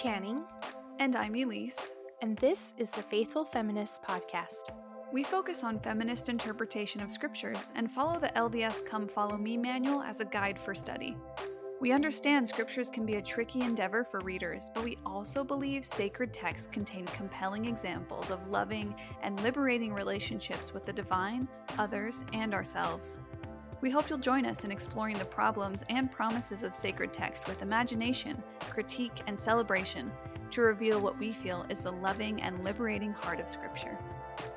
Channing. And I'm Elise. And this is the Faithful Feminists Podcast. We focus on feminist interpretation of scriptures and follow the LDS Come Follow Me manual as a guide for study. We understand scriptures can be a tricky endeavor for readers, but we also believe sacred texts contain compelling examples of loving and liberating relationships with the divine, others, and ourselves. We hope you'll join us in exploring the problems and promises of sacred text with imagination, critique, and celebration to reveal what we feel is the loving and liberating heart of Scripture.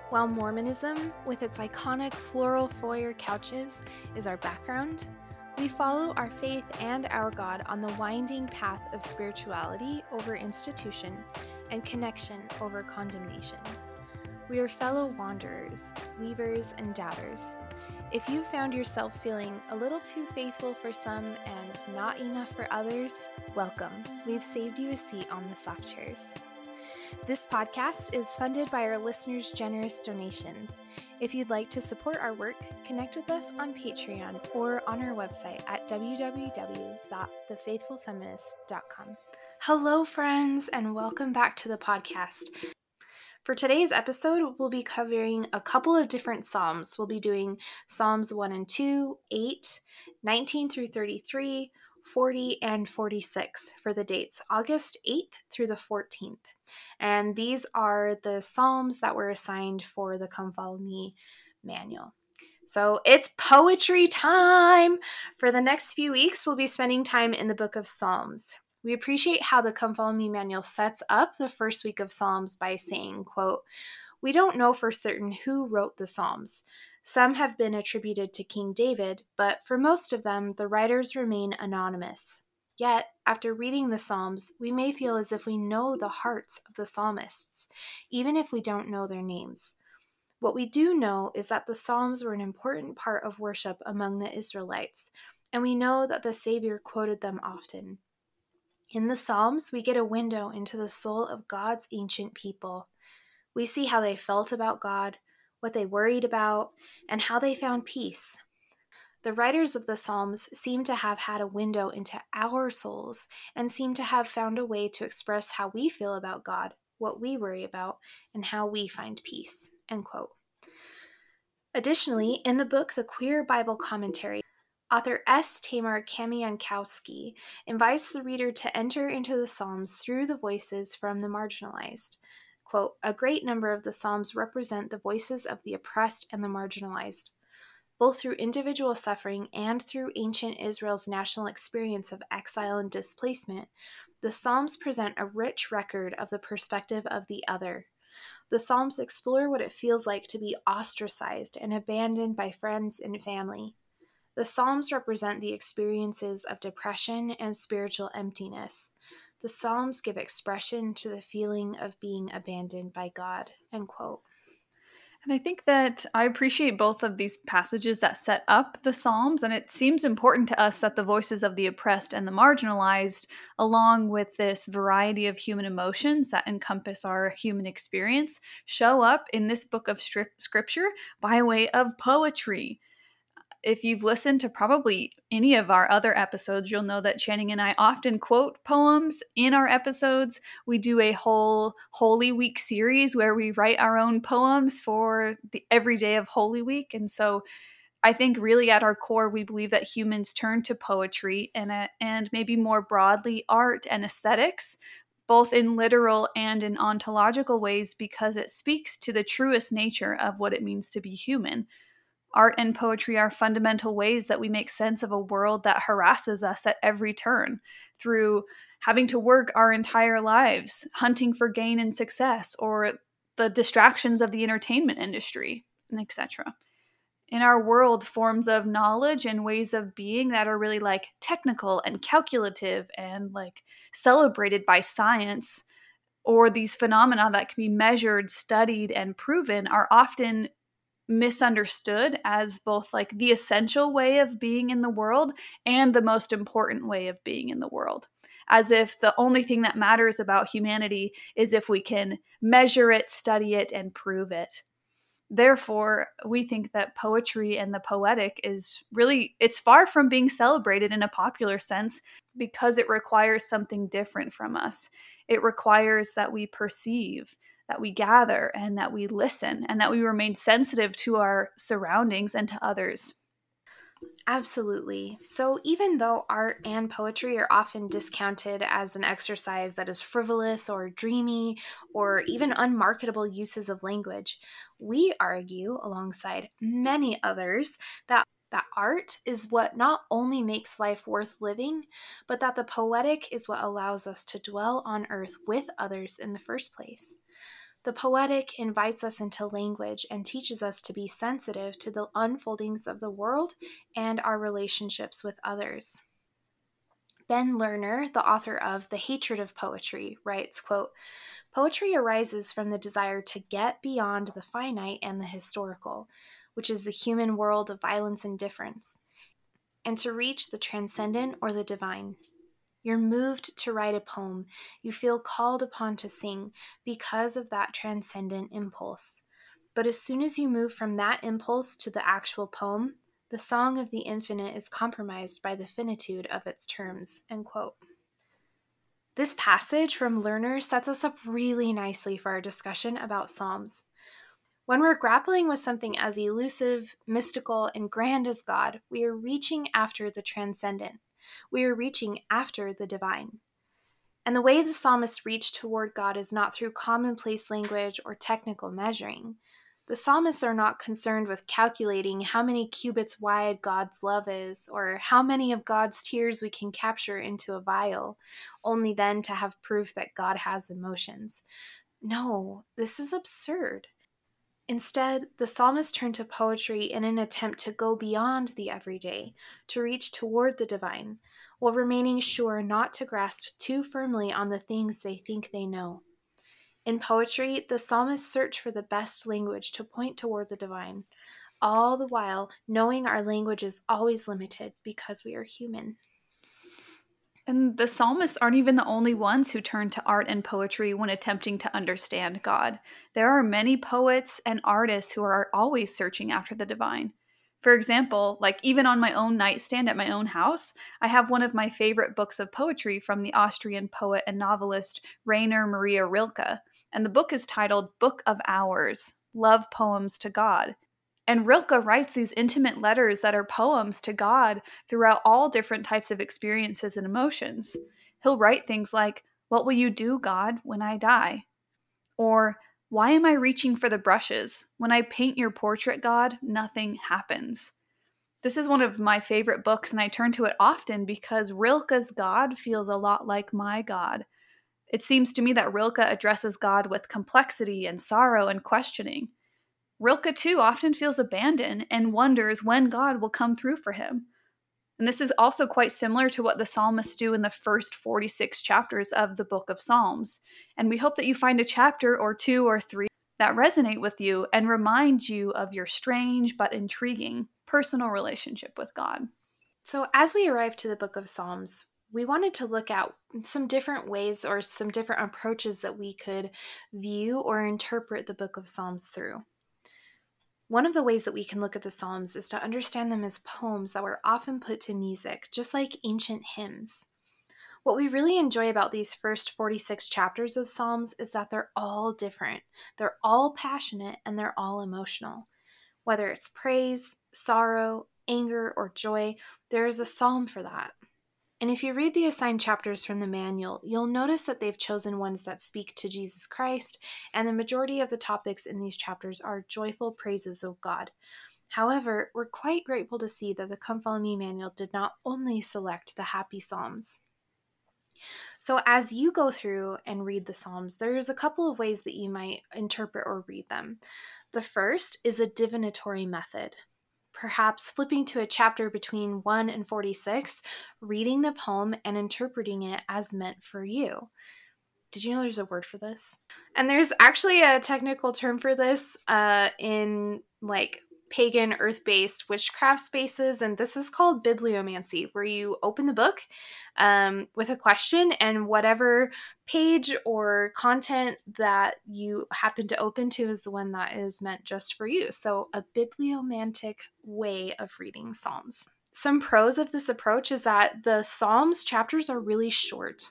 While Mormonism, with its iconic floral foyer couches, is our background, we follow our faith and our God on the winding path of spirituality over institution and connection over condemnation. We are fellow wanderers, weavers, and doubters. If you found yourself feeling a little too faithful for some and not enough for others, welcome. We've saved you a seat on the soft chairs. This podcast is funded by our listeners' generous donations. If you'd like to support our work, connect with us on Patreon or on our website at www.thefaithfulfeminist.com. Hello, friends, and welcome back to the podcast. For today's episode, we'll be covering a couple of different Psalms. We'll be doing Psalms 1 and 2, 8, 19 through 33, 40, and 46 for the dates August 8th through the 14th. And these are the Psalms that were assigned for the Come Follow Me manual. So it's poetry time! For the next few weeks, we'll be spending time in the book of Psalms. We appreciate how the Come Follow Me manual sets up the first week of Psalms by saying, quote, We don't know for certain who wrote the Psalms. Some have been attributed to King David, but for most of them, the writers remain anonymous. Yet, after reading the Psalms, we may feel as if we know the hearts of the psalmists, even if we don't know their names. What we do know is that the Psalms were an important part of worship among the Israelites, and we know that the Savior quoted them often. In the Psalms, we get a window into the soul of God's ancient people. We see how they felt about God, what they worried about, and how they found peace. The writers of the Psalms seem to have had a window into our souls and seem to have found a way to express how we feel about God, what we worry about, and how we find peace. End quote. Additionally, in the book The Queer Bible Commentary, Author S. Tamar Kamionkowski invites the reader to enter into the Psalms through the voices from the marginalized. Quote, a great number of the Psalms represent the voices of the oppressed and the marginalized. Both through individual suffering and through ancient Israel's national experience of exile and displacement, the Psalms present a rich record of the perspective of the other. The Psalms explore what it feels like to be ostracized and abandoned by friends and family. The Psalms represent the experiences of depression and spiritual emptiness. The Psalms give expression to the feeling of being abandoned by God. End quote. And I think that I appreciate both of these passages that set up the Psalms, and it seems important to us that the voices of the oppressed and the marginalized, along with this variety of human emotions that encompass our human experience, show up in this book of scripture by way of poetry if you've listened to probably any of our other episodes, you'll know that Channing and I often quote poems in our episodes. We do a whole Holy Week series where we write our own poems for the every day of Holy Week. And so I think really at our core, we believe that humans turn to poetry and, uh, and maybe more broadly art and aesthetics, both in literal and in ontological ways, because it speaks to the truest nature of what it means to be human Art and poetry are fundamental ways that we make sense of a world that harasses us at every turn through having to work our entire lives, hunting for gain and success, or the distractions of the entertainment industry, and etc. In our world, forms of knowledge and ways of being that are really like technical and calculative and like celebrated by science, or these phenomena that can be measured, studied, and proven are often misunderstood as both like the essential way of being in the world and the most important way of being in the world. As if the only thing that matters about humanity is if we can measure it, study it, and prove it. Therefore, we think that poetry and the poetic is really, it's far from being celebrated in a popular sense because it requires something different from us. It requires that we perceive, that we gather, and that we listen, and that we remain sensitive to our surroundings and to others. Absolutely. So, even though art and poetry are often discounted as an exercise that is frivolous or dreamy or even unmarketable uses of language, we argue, alongside many others, that that art is what not only makes life worth living, but that the poetic is what allows us to dwell on earth with others in the first place. The poetic invites us into language and teaches us to be sensitive to the unfoldings of the world and our relationships with others. Ben Lerner, the author of The Hatred of Poetry, writes, quote, Poetry arises from the desire to get beyond the finite and the historical, which is the human world of violence and difference, and to reach the transcendent or the divine. You're moved to write a poem. You feel called upon to sing because of that transcendent impulse. But as soon as you move from that impulse to the actual poem, the song of the infinite is compromised by the finitude of its terms. End quote. This passage from Lerner sets us up really nicely for our discussion about Psalms. When we're grappling with something as elusive, mystical, and grand as God, we are reaching after the transcendent. We are reaching after the divine. And the way the psalmist reached toward God is not through commonplace language or technical measuring. The psalmists are not concerned with calculating how many cubits wide God's love is, or how many of God's tears we can capture into a vial, only then to have proof that God has emotions. No, this is absurd. Instead, the psalmist turned to poetry in an attempt to go beyond the everyday, to reach toward the divine, while remaining sure not to grasp too firmly on the things they think they know. In poetry, the psalmists search for the best language to point toward the divine, all the while knowing our language is always limited because we are human. And the psalmists aren't even the only ones who turn to art and poetry when attempting to understand God. There are many poets and artists who are always searching after the divine. For example, like even on my own nightstand at my own house, I have one of my favorite books of poetry from the Austrian poet and novelist Rainer Maria Rilke, and the book is titled Book of Hours Love Poems to God. And Rilke writes these intimate letters that are poems to God throughout all different types of experiences and emotions. He'll write things like, What will you do, God, when I die? Or, Why am I reaching for the brushes? When I paint your portrait, God, nothing happens. This is one of my favorite books, and I turn to it often because Rilke's God feels a lot like my God. It seems to me that Rilke addresses God with complexity and sorrow and questioning. Rilke, too, often feels abandoned and wonders when God will come through for him. And this is also quite similar to what the psalmists do in the first 46 chapters of the book of Psalms. And we hope that you find a chapter or two or three that resonate with you and remind you of your strange but intriguing personal relationship with God. So, as we arrive to the book of Psalms, we wanted to look at some different ways or some different approaches that we could view or interpret the book of Psalms through. One of the ways that we can look at the Psalms is to understand them as poems that were often put to music, just like ancient hymns. What we really enjoy about these first 46 chapters of Psalms is that they're all different. They're all passionate and they're all emotional. Whether it's praise, sorrow, anger, or joy, there is a psalm for that. And if you read the assigned chapters from the manual, you'll notice that they've chosen ones that speak to Jesus Christ, and the majority of the topics in these chapters are joyful praises of God. However, we're quite grateful to see that the Come Follow Me manual did not only select the happy Psalms. So, as you go through and read the Psalms, there's a couple of ways that you might interpret or read them. The first is a divinatory method perhaps flipping to a chapter between 1 and 46, reading the poem and interpreting it as meant for you. Did you know there's a word for this? And there's actually a technical term for this uh, in like pagan earth based witchcraft spaces, and this is called bibliomancy, where you open the book um, with a question, and whatever page or content that you happen to open to is the one that is meant just for you. So, a bibliomantic way of reading Psalms. Some pros of this approach is that the Psalms chapters are really short.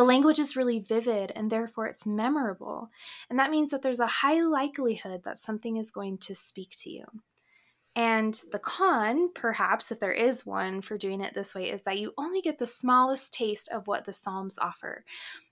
The language is really vivid and therefore it's memorable. And that means that there's a high likelihood that something is going to speak to you. And the con, perhaps, if there is one for doing it this way, is that you only get the smallest taste of what the Psalms offer.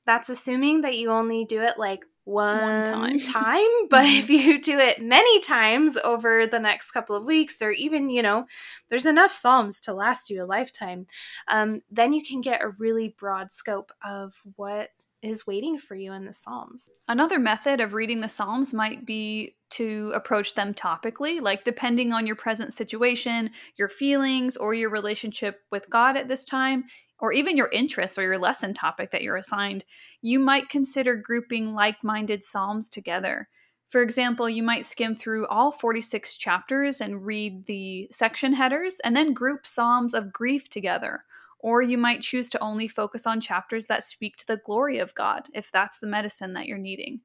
That's assuming that you only do it like one, one time. time. But mm-hmm. if you do it many times over the next couple of weeks, or even, you know, there's enough Psalms to last you a lifetime, um, then you can get a really broad scope of what is waiting for you in the Psalms. Another method of reading the Psalms might be to approach them topically, like depending on your present situation, your feelings, or your relationship with God at this time, or even your interests or your lesson topic that you're assigned, you might consider grouping like minded Psalms together. For example, you might skim through all 46 chapters and read the section headers, and then group Psalms of grief together or you might choose to only focus on chapters that speak to the glory of God, if that's the medicine that you're needing.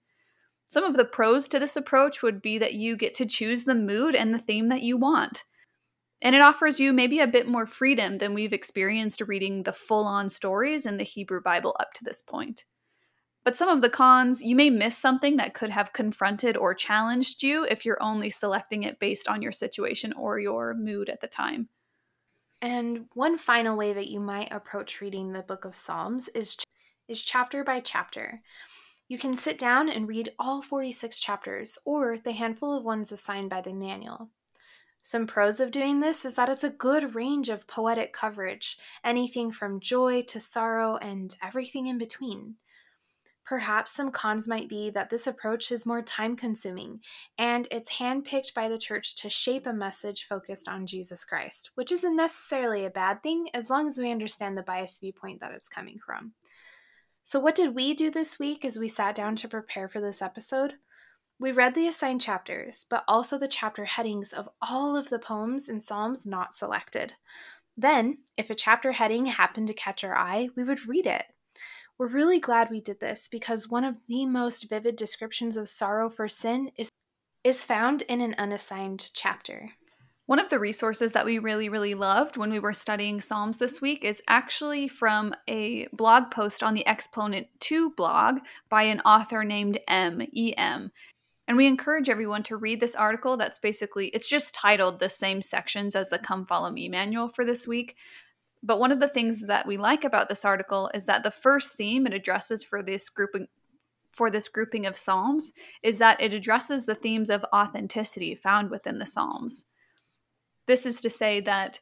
Some of the pros to this approach would be that you get to choose the mood and the theme that you want. And it offers you maybe a bit more freedom than we've experienced reading the full on stories in the Hebrew Bible up to this point. But some of the cons, you may miss something that could have confronted or challenged you if you're only selecting it based on your situation or your mood at the time. And one final way that you might approach reading the book of Psalms is, is chapter by chapter. You can sit down and read all 46 chapters, or the handful of ones assigned by the manual. Some pros of doing this is that it's a good range of poetic coverage, anything from joy to sorrow and everything in between. Perhaps some cons might be that this approach is more time consuming and it's handpicked by the church to shape a message focused on Jesus Christ, which isn't necessarily a bad thing as long as we understand the biased viewpoint that it's coming from. So, what did we do this week as we sat down to prepare for this episode? We read the assigned chapters, but also the chapter headings of all of the poems and psalms not selected. Then, if a chapter heading happened to catch our eye, we would read it we're really glad we did this because one of the most vivid descriptions of sorrow for sin is, is found in an unassigned chapter. One of the resources that we really, really loved when we were studying Psalms this week is actually from a blog post on the Exponent 2 blog by an author named M. E. M. And we encourage everyone to read this article that's basically, it's just titled the same sections as the Come Follow Me manual for this week. But one of the things that we like about this article is that the first theme it addresses for this grouping for this grouping of psalms is that it addresses the themes of authenticity found within the psalms. This is to say that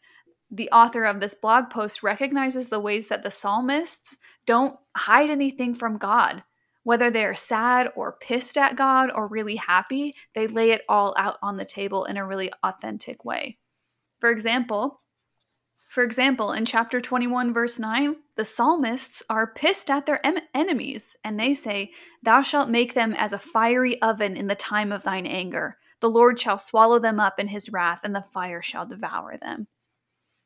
the author of this blog post recognizes the ways that the psalmists don't hide anything from God. Whether they're sad or pissed at God or really happy, they lay it all out on the table in a really authentic way. For example, for example, in chapter 21, verse 9, the psalmists are pissed at their em- enemies, and they say, Thou shalt make them as a fiery oven in the time of thine anger. The Lord shall swallow them up in his wrath, and the fire shall devour them.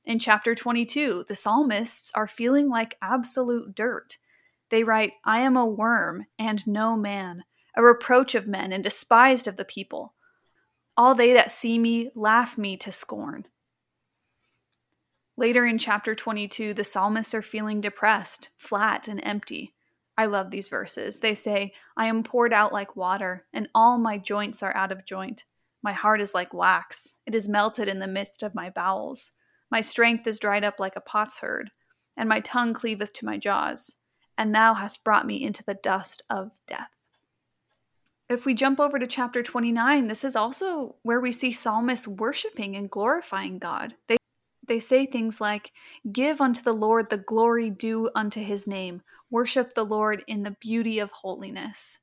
In chapter 22, the psalmists are feeling like absolute dirt. They write, I am a worm and no man, a reproach of men and despised of the people. All they that see me laugh me to scorn. Later in chapter 22, the psalmists are feeling depressed, flat, and empty. I love these verses. They say, I am poured out like water, and all my joints are out of joint. My heart is like wax, it is melted in the midst of my bowels. My strength is dried up like a potsherd, and my tongue cleaveth to my jaws. And thou hast brought me into the dust of death. If we jump over to chapter 29, this is also where we see psalmists worshiping and glorifying God. They they say things like, Give unto the Lord the glory due unto his name, worship the Lord in the beauty of holiness.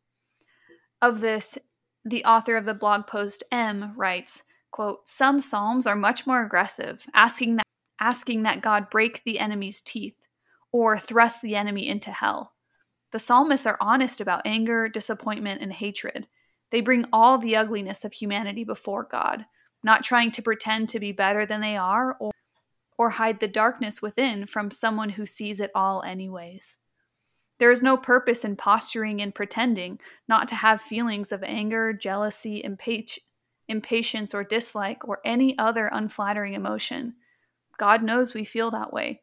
Of this, the author of the blog post M writes, quote, Some psalms are much more aggressive, asking that, asking that God break the enemy's teeth or thrust the enemy into hell. The psalmists are honest about anger, disappointment, and hatred. They bring all the ugliness of humanity before God, not trying to pretend to be better than they are or or hide the darkness within from someone who sees it all, anyways. There is no purpose in posturing and pretending not to have feelings of anger, jealousy, impatience, or dislike, or any other unflattering emotion. God knows we feel that way.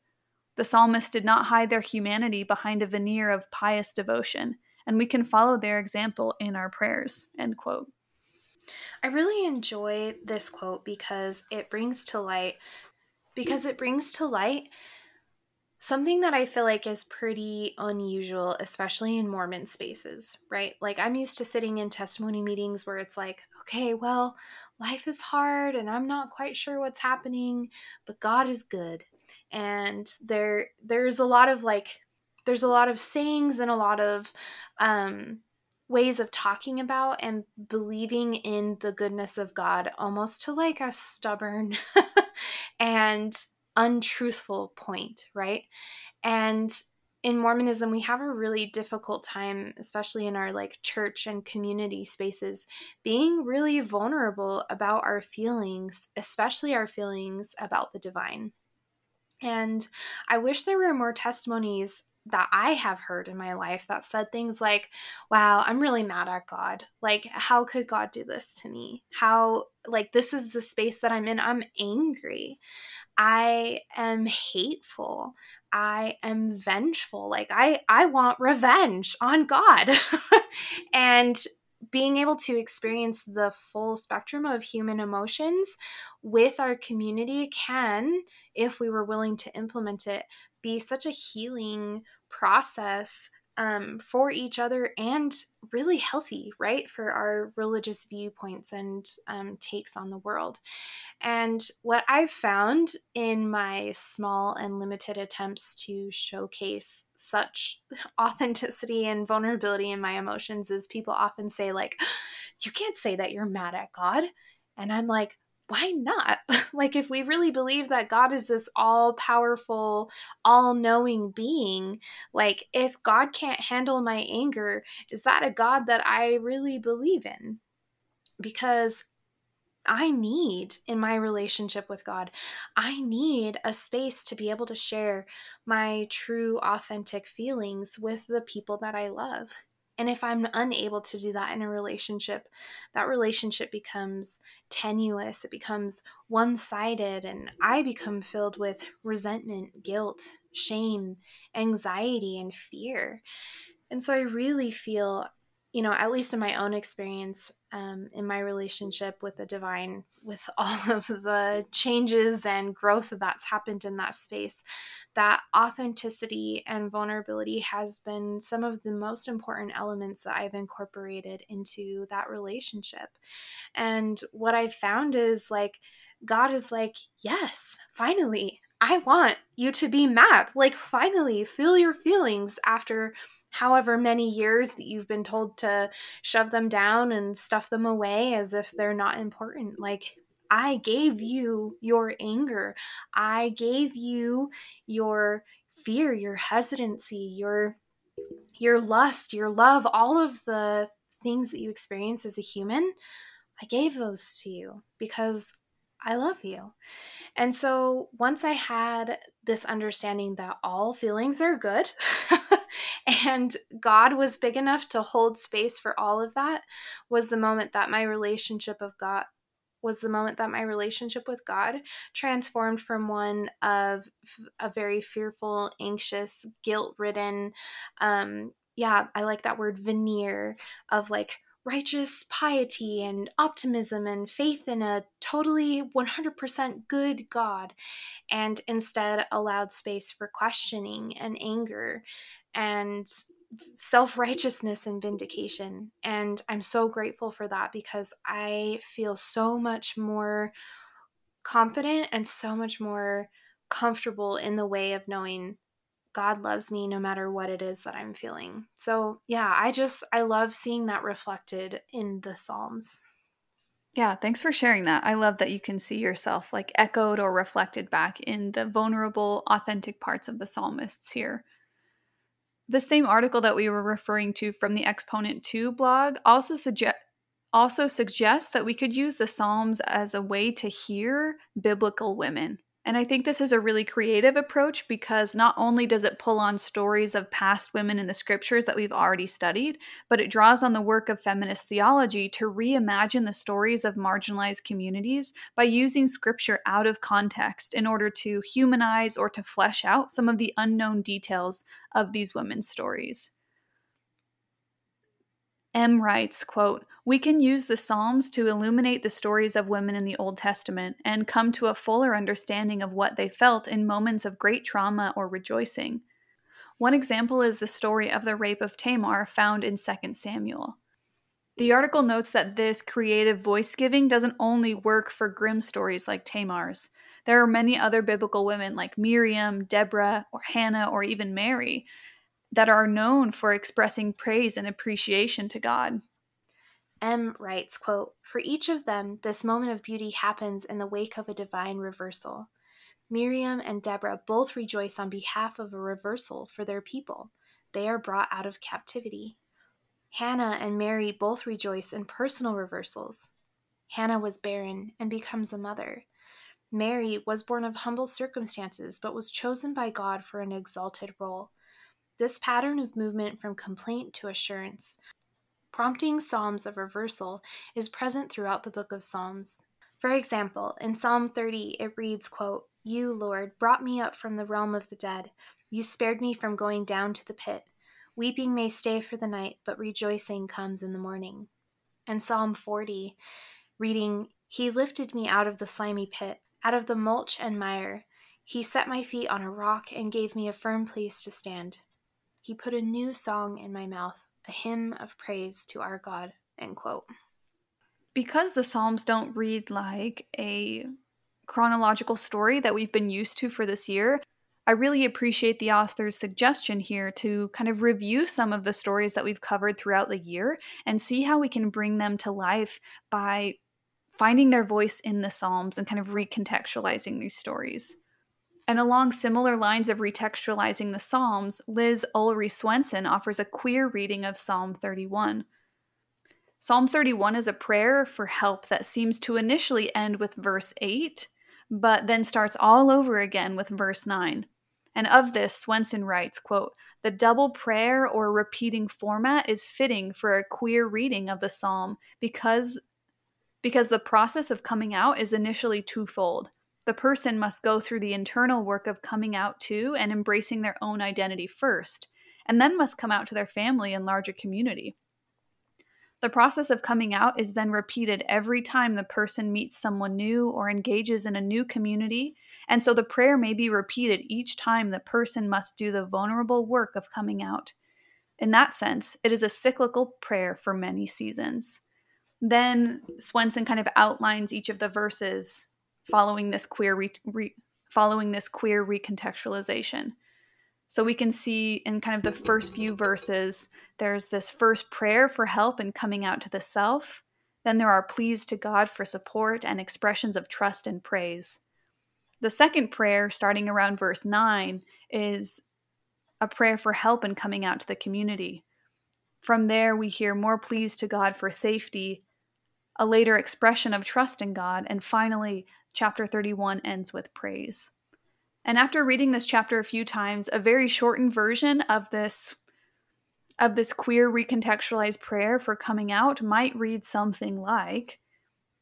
The psalmist did not hide their humanity behind a veneer of pious devotion, and we can follow their example in our prayers. End quote. I really enjoy this quote because it brings to light because it brings to light something that I feel like is pretty unusual, especially in Mormon spaces, right? Like I'm used to sitting in testimony meetings where it's like, okay, well, life is hard and I'm not quite sure what's happening, but God is good. And there there's a lot of like there's a lot of sayings and a lot of um ways of talking about and believing in the goodness of God almost to like a stubborn and untruthful point, right? And in Mormonism, we have a really difficult time, especially in our like church and community spaces, being really vulnerable about our feelings, especially our feelings about the divine. And I wish there were more testimonies that I have heard in my life that said things like, wow, I'm really mad at God. Like, how could God do this to me? How, like, this is the space that I'm in. I'm angry. I am hateful. I am vengeful. Like, I, I want revenge on God. and being able to experience the full spectrum of human emotions with our community can, if we were willing to implement it, be such a healing process um, for each other and really healthy, right, for our religious viewpoints and um, takes on the world. And what I've found in my small and limited attempts to showcase such authenticity and vulnerability in my emotions is people often say, like, you can't say that you're mad at God. And I'm like, why not? like, if we really believe that God is this all powerful, all knowing being, like, if God can't handle my anger, is that a God that I really believe in? Because I need in my relationship with God, I need a space to be able to share my true, authentic feelings with the people that I love. And if I'm unable to do that in a relationship, that relationship becomes tenuous, it becomes one sided, and I become filled with resentment, guilt, shame, anxiety, and fear. And so I really feel you know, at least in my own experience, um, in my relationship with the divine, with all of the changes and growth that's happened in that space, that authenticity and vulnerability has been some of the most important elements that I've incorporated into that relationship. And what I've found is like, God is like, yes, finally, I want you to be mad. Like, finally, feel your feelings after however many years that you've been told to shove them down and stuff them away as if they're not important. Like, I gave you your anger. I gave you your fear, your hesitancy, your your lust, your love, all of the things that you experience as a human. I gave those to you because I love you. And so once I had this understanding that all feelings are good and God was big enough to hold space for all of that was the moment that my relationship of God was the moment that my relationship with God transformed from one of a very fearful, anxious, guilt-ridden um yeah, I like that word veneer of like righteous piety and optimism and faith in a totally 100% good God, and instead allowed space for questioning and anger and self righteousness and vindication. And I'm so grateful for that because I feel so much more confident and so much more comfortable in the way of knowing God loves me no matter what it is that I'm feeling. So, yeah, I just, I love seeing that reflected in the Psalms. Yeah, thanks for sharing that. I love that you can see yourself like echoed or reflected back in the vulnerable, authentic parts of the psalmists here. The same article that we were referring to from the Exponent 2 blog also suggest also suggests that we could use the Psalms as a way to hear biblical women And I think this is a really creative approach because not only does it pull on stories of past women in the scriptures that we've already studied, but it draws on the work of feminist theology to reimagine the stories of marginalized communities by using scripture out of context in order to humanize or to flesh out some of the unknown details of these women's stories. M writes, quote, "We can use the Psalms to illuminate the stories of women in the Old Testament and come to a fuller understanding of what they felt in moments of great trauma or rejoicing. One example is the story of the rape of Tamar found in 2 Samuel. The article notes that this creative voice giving doesn't only work for grim stories like Tamar's. There are many other biblical women like Miriam, Deborah, or Hannah, or even Mary that are known for expressing praise and appreciation to God. M writes, quote, For each of them, this moment of beauty happens in the wake of a divine reversal. Miriam and Deborah both rejoice on behalf of a reversal for their people. They are brought out of captivity. Hannah and Mary both rejoice in personal reversals. Hannah was barren and becomes a mother. Mary was born of humble circumstances but was chosen by God for an exalted role. This pattern of movement from complaint to assurance, prompting Psalms of reversal, is present throughout the book of Psalms. For example, in Psalm 30, it reads, quote, You, Lord, brought me up from the realm of the dead. You spared me from going down to the pit. Weeping may stay for the night, but rejoicing comes in the morning. And Psalm 40, reading, He lifted me out of the slimy pit, out of the mulch and mire. He set my feet on a rock and gave me a firm place to stand. He put a new song in my mouth, a hymn of praise to our God. End quote. Because the Psalms don't read like a chronological story that we've been used to for this year, I really appreciate the author's suggestion here to kind of review some of the stories that we've covered throughout the year and see how we can bring them to life by finding their voice in the Psalms and kind of recontextualizing these stories. And along similar lines of retextualizing the Psalms, Liz Ulrey Swenson offers a queer reading of Psalm 31. Psalm 31 is a prayer for help that seems to initially end with verse 8, but then starts all over again with verse 9. And of this, Swenson writes, quote, The double prayer or repeating format is fitting for a queer reading of the psalm because because the process of coming out is initially twofold the person must go through the internal work of coming out to and embracing their own identity first, and then must come out to their family and larger community. The process of coming out is then repeated every time the person meets someone new or engages in a new community, and so the prayer may be repeated each time the person must do the vulnerable work of coming out. In that sense, it is a cyclical prayer for many seasons. Then Swenson kind of outlines each of the verses following this queer re- re- following this queer recontextualization. So we can see in kind of the first few verses, there's this first prayer for help and coming out to the self. Then there are pleas to God for support and expressions of trust and praise. The second prayer, starting around verse 9, is a prayer for help and coming out to the community. From there, we hear more pleas to God for safety, a later expression of trust in God, and finally, chapter 31 ends with praise. And after reading this chapter a few times, a very shortened version of this of this queer recontextualized prayer for coming out might read something like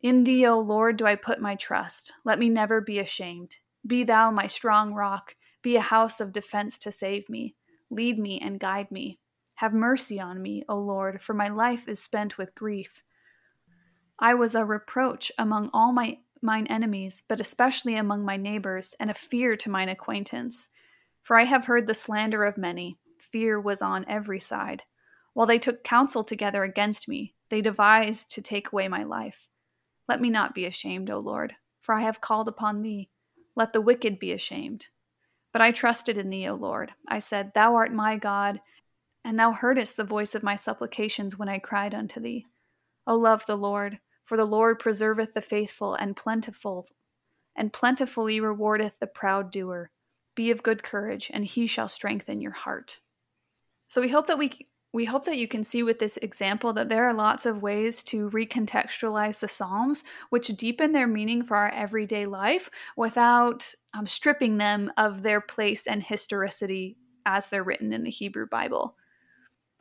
In thee, O Lord, do I put my trust. Let me never be ashamed. Be thou my strong rock. Be a house of defense to save me. Lead me and guide me. Have mercy on me, O Lord, for my life is spent with grief. I was a reproach among all my mine enemies, but especially among my neighbors, and a fear to mine acquaintance. For I have heard the slander of many. Fear was on every side. While they took counsel together against me, they devised to take away my life. Let me not be ashamed, O Lord, for I have called upon thee. Let the wicked be ashamed. But I trusted in thee, O Lord. I said, Thou art my God, and thou heardest the voice of my supplications when I cried unto thee. O love the Lord for the Lord preserveth the faithful and plentiful, and plentifully rewardeth the proud doer. Be of good courage, and he shall strengthen your heart. So we hope that we we hope that you can see with this example that there are lots of ways to recontextualize the Psalms, which deepen their meaning for our everyday life without um, stripping them of their place and historicity as they're written in the Hebrew Bible.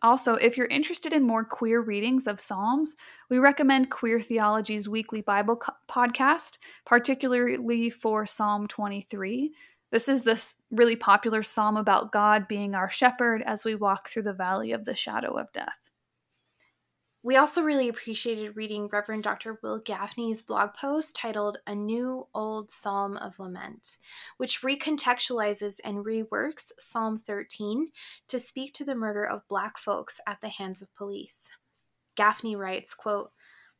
Also, if you're interested in more queer readings of Psalms, we recommend Queer Theology's weekly Bible co- podcast, particularly for Psalm 23. This is this really popular psalm about God being our shepherd as we walk through the valley of the shadow of death. We also really appreciated reading Reverend Dr. Wil Gafney's blog post titled A New Old Psalm of Lament, which recontextualizes and reworks Psalm 13 to speak to the murder of Black folks at the hands of police. Gafney writes, quote,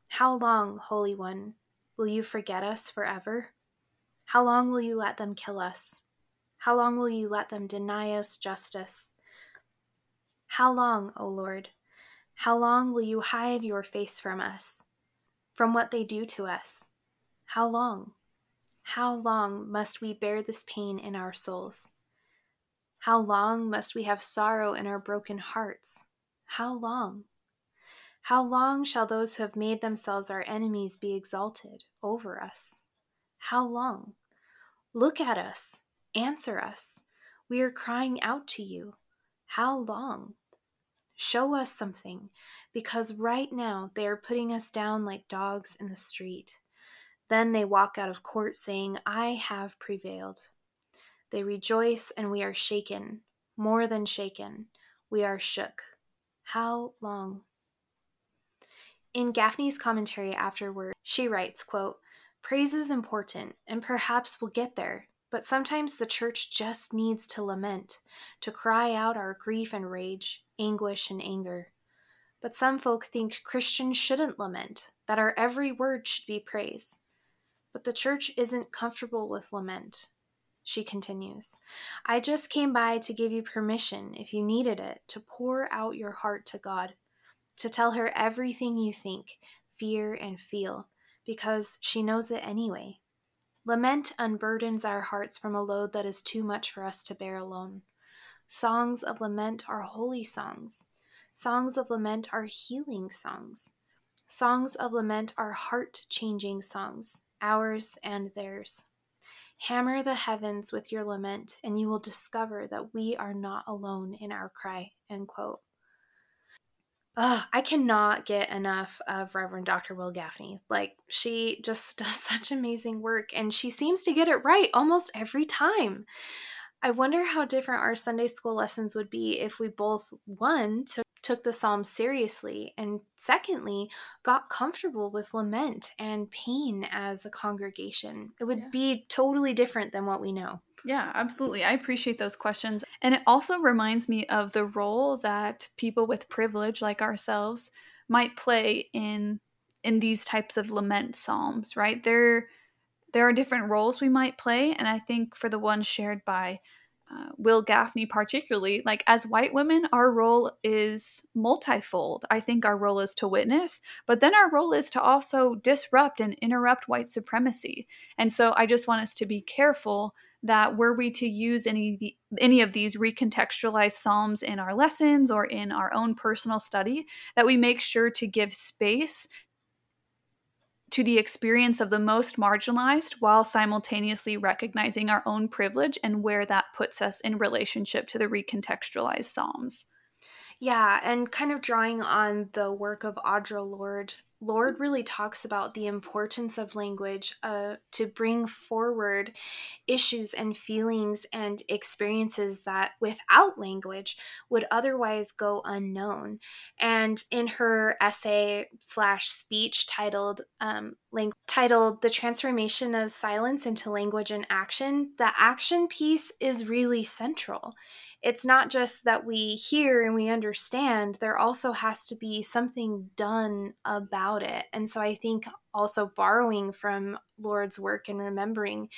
How long, Holy One, will you forget us forever? How long will you let them kill us? How long will you let them deny us justice? How long, O Lord? How long will you hide your face from us, from what they do to us? How long? How long must we bear this pain in our souls? How long must we have sorrow in our broken hearts? How long? How long shall those who have made themselves our enemies be exalted over us? How long? Look at us, answer us. We are crying out to you. How long? Show us something, because right now they are putting us down like dogs in the street. Then they walk out of court saying, I have prevailed. They rejoice, and we are shaken, more than shaken. We are shook. How long? In Gafney's commentary afterward, she writes, quote, Praise is important, and perhaps we'll get there, but sometimes the church just needs to lament, to cry out our grief and rage, anguish and anger. But some folk think Christians shouldn't lament, that our every word should be praise. But the church isn't comfortable with lament. She continues, I just came by to give you permission, if you needed it, to pour out your heart to God, to tell her everything you think, fear, and feel because she knows it anyway. Lament unburdens our hearts from a load that is too much for us to bear alone. Songs of lament are holy songs. Songs of lament are healing songs. Songs of lament are heart changing songs, ours and theirs. Hammer the heavens with your lament, and you will discover that we are not alone in our cry. End quote. Ugh, I cannot get enough of Reverend Dr. Wil Gafney. Like, she just does such amazing work, and she seems to get it right almost every time. I wonder how different our Sunday school lessons would be if we both, one, took, took the Psalms seriously, and secondly, got comfortable with lament and pain as a congregation. It would yeah. be totally different than what we know. Yeah, absolutely. I appreciate those questions. And it also reminds me of the role that people with privilege like ourselves might play in in these types of lament psalms, right? There there are different roles we might play, and I think for the one shared by uh, Wil Gafney, particularly, like as white women, our role is multifold. I think our role is to witness, but then our role is to also disrupt and interrupt white supremacy. And so I just want us to be careful that were we to use any the, any of these recontextualized psalms in our lessons or in our own personal study that we make sure to give space to the experience of the most marginalized while simultaneously recognizing our own privilege and where that puts us in relationship to the recontextualized psalms. Yeah, and kind of drawing on the work of Audre Lorde Lorde really talks about the importance of language uh, to bring forward issues and feelings and experiences that without language would otherwise go unknown. And in her essay slash speech titled um, lang- titled "The Transformation of Silence into Language and Action," the action piece is really central it's not just that we hear and we understand, there also has to be something done about it. And so I think also borrowing from Lorde's work and remembering,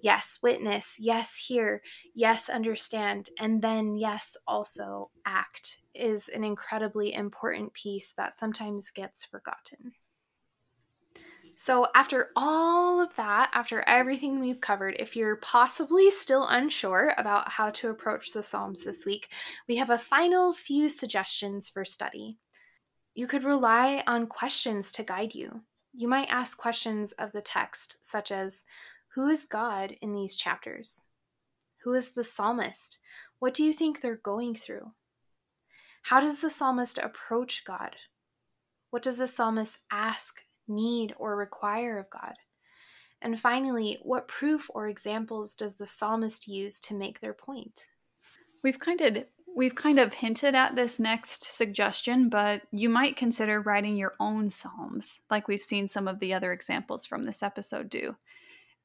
yes, witness, yes, hear, yes, understand, and then yes, also act is an incredibly important piece that sometimes gets forgotten. So, after all of that, after everything we've covered, if you're possibly still unsure about how to approach the Psalms this week, we have a final few suggestions for study. You could rely on questions to guide you. You might ask questions of the text, such as Who is God in these chapters? Who is the psalmist? What do you think they're going through? How does the psalmist approach God? What does the psalmist ask need, or require of God? And finally, what proof or examples does the psalmist use to make their point? We've kind of we've kind of hinted at this next suggestion, but you might consider writing your own psalms, like we've seen some of the other examples from this episode do.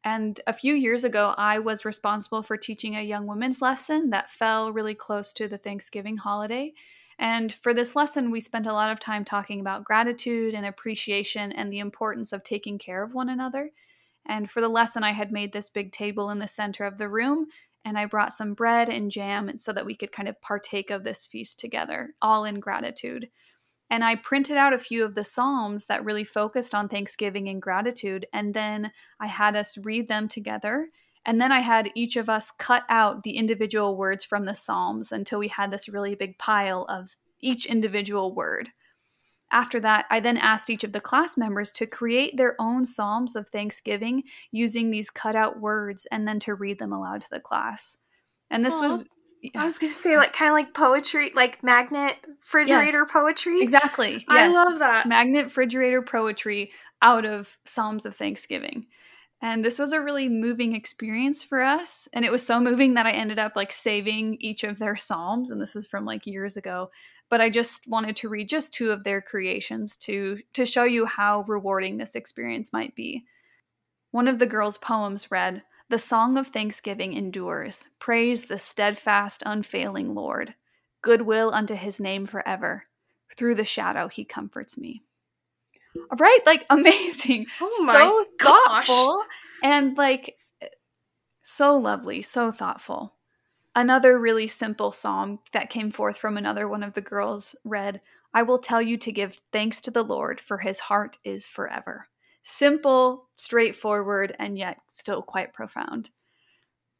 And a few years ago, I was responsible for teaching a young women's lesson that fell really close to the Thanksgiving holiday. And for this lesson, we spent a lot of time talking about gratitude and appreciation and the importance of taking care of one another. And for the lesson, I had made this big table in the center of the room, and I brought some bread and jam so that we could kind of partake of this feast together, all in gratitude. And I printed out a few of the Psalms that really focused on Thanksgiving and gratitude, and then I had us read them together and then I had each of us cut out the individual words from the Psalms until we had this really big pile of each individual word. After that, I then asked each of the class members to create their own Psalms of Thanksgiving using these cut out words and then to read them aloud to the class. And this Aww. was I was gonna say like kind of like poetry, like magnet refrigerator yes, poetry. Exactly. Yes. I love that magnet refrigerator poetry out of Psalms of Thanksgiving. And this was a really moving experience for us. And it was so moving that I ended up like saving each of their Psalms. And this is from like years ago. But I just wanted to read just two of their creations to, to show you how rewarding this experience might be. One of the girls' poems read, The song of thanksgiving endures. Praise the steadfast, unfailing Lord. Goodwill unto his name forever. Through the shadow he comforts me right? Like amazing. Oh my so gosh. thoughtful and like so lovely, so thoughtful. Another really simple psalm that came forth from another one of the girls read, I will tell you to give thanks to the Lord, for his heart is forever. Simple, straightforward, and yet still quite profound.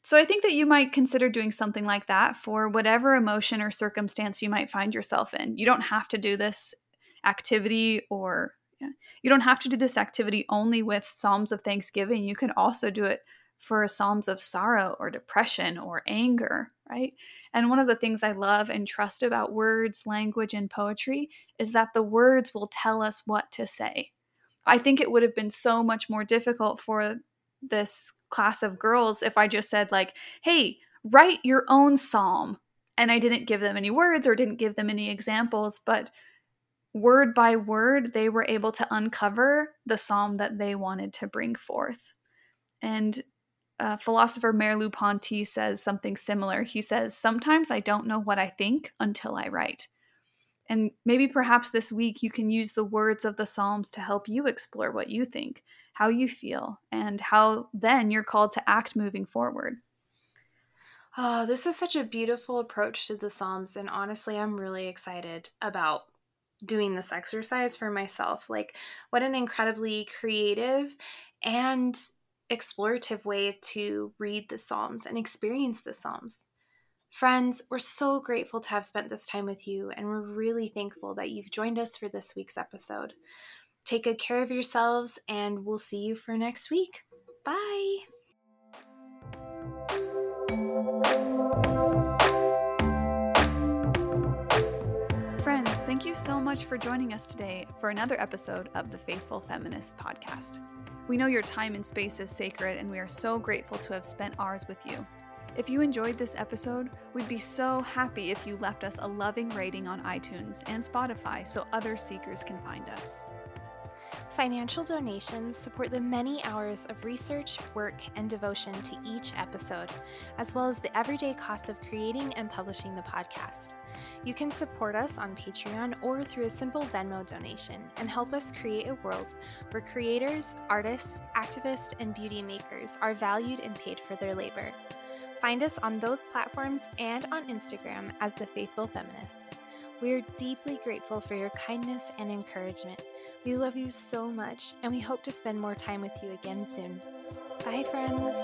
So I think that you might consider doing something like that for whatever emotion or circumstance you might find yourself in. You don't have to do this activity or yeah. You don't have to do this activity only with Psalms of Thanksgiving. You can also do it for Psalms of sorrow or depression or anger, right? And one of the things I love and trust about words, language, and poetry is that the words will tell us what to say. I think it would have been so much more difficult for this class of girls if I just said, like, hey, write your own psalm. And I didn't give them any words or didn't give them any examples, but word by word, they were able to uncover the psalm that they wanted to bring forth. And uh, philosopher Merleau-Ponty says something similar. He says, Sometimes I don't know what I think until I write. And maybe perhaps this week you can use the words of the Psalms to help you explore what you think, how you feel, and how then you're called to act moving forward. Oh, this is such a beautiful approach to the Psalms, and honestly, I'm really excited about doing this exercise for myself. Like, what an incredibly creative and explorative way to read the Psalms and experience the Psalms. Friends, we're so grateful to have spent this time with you, and we're really thankful that you've joined us for this week's episode. Take good care of yourselves, and we'll see you for next week. Bye. Friends, thank you so much for joining us today for another episode of the Faithful Feminist podcast. We know your time and space is sacred, and we are so grateful to have spent ours with you. If you enjoyed this episode, we'd be so happy if you left us a loving rating on iTunes and Spotify so other seekers can find us. Financial donations support the many hours of research, work, and devotion to each episode, as well as the everyday costs of creating and publishing the podcast. You can support us on Patreon or through a simple Venmo donation and help us create a world where creators, artists, activists, and beauty makers are valued and paid for their labor. Find us on those platforms and on Instagram as The Faithful Feminists. We are deeply grateful for your kindness and encouragement. We love you so much, and we hope to spend more time with you again soon. Bye, friends.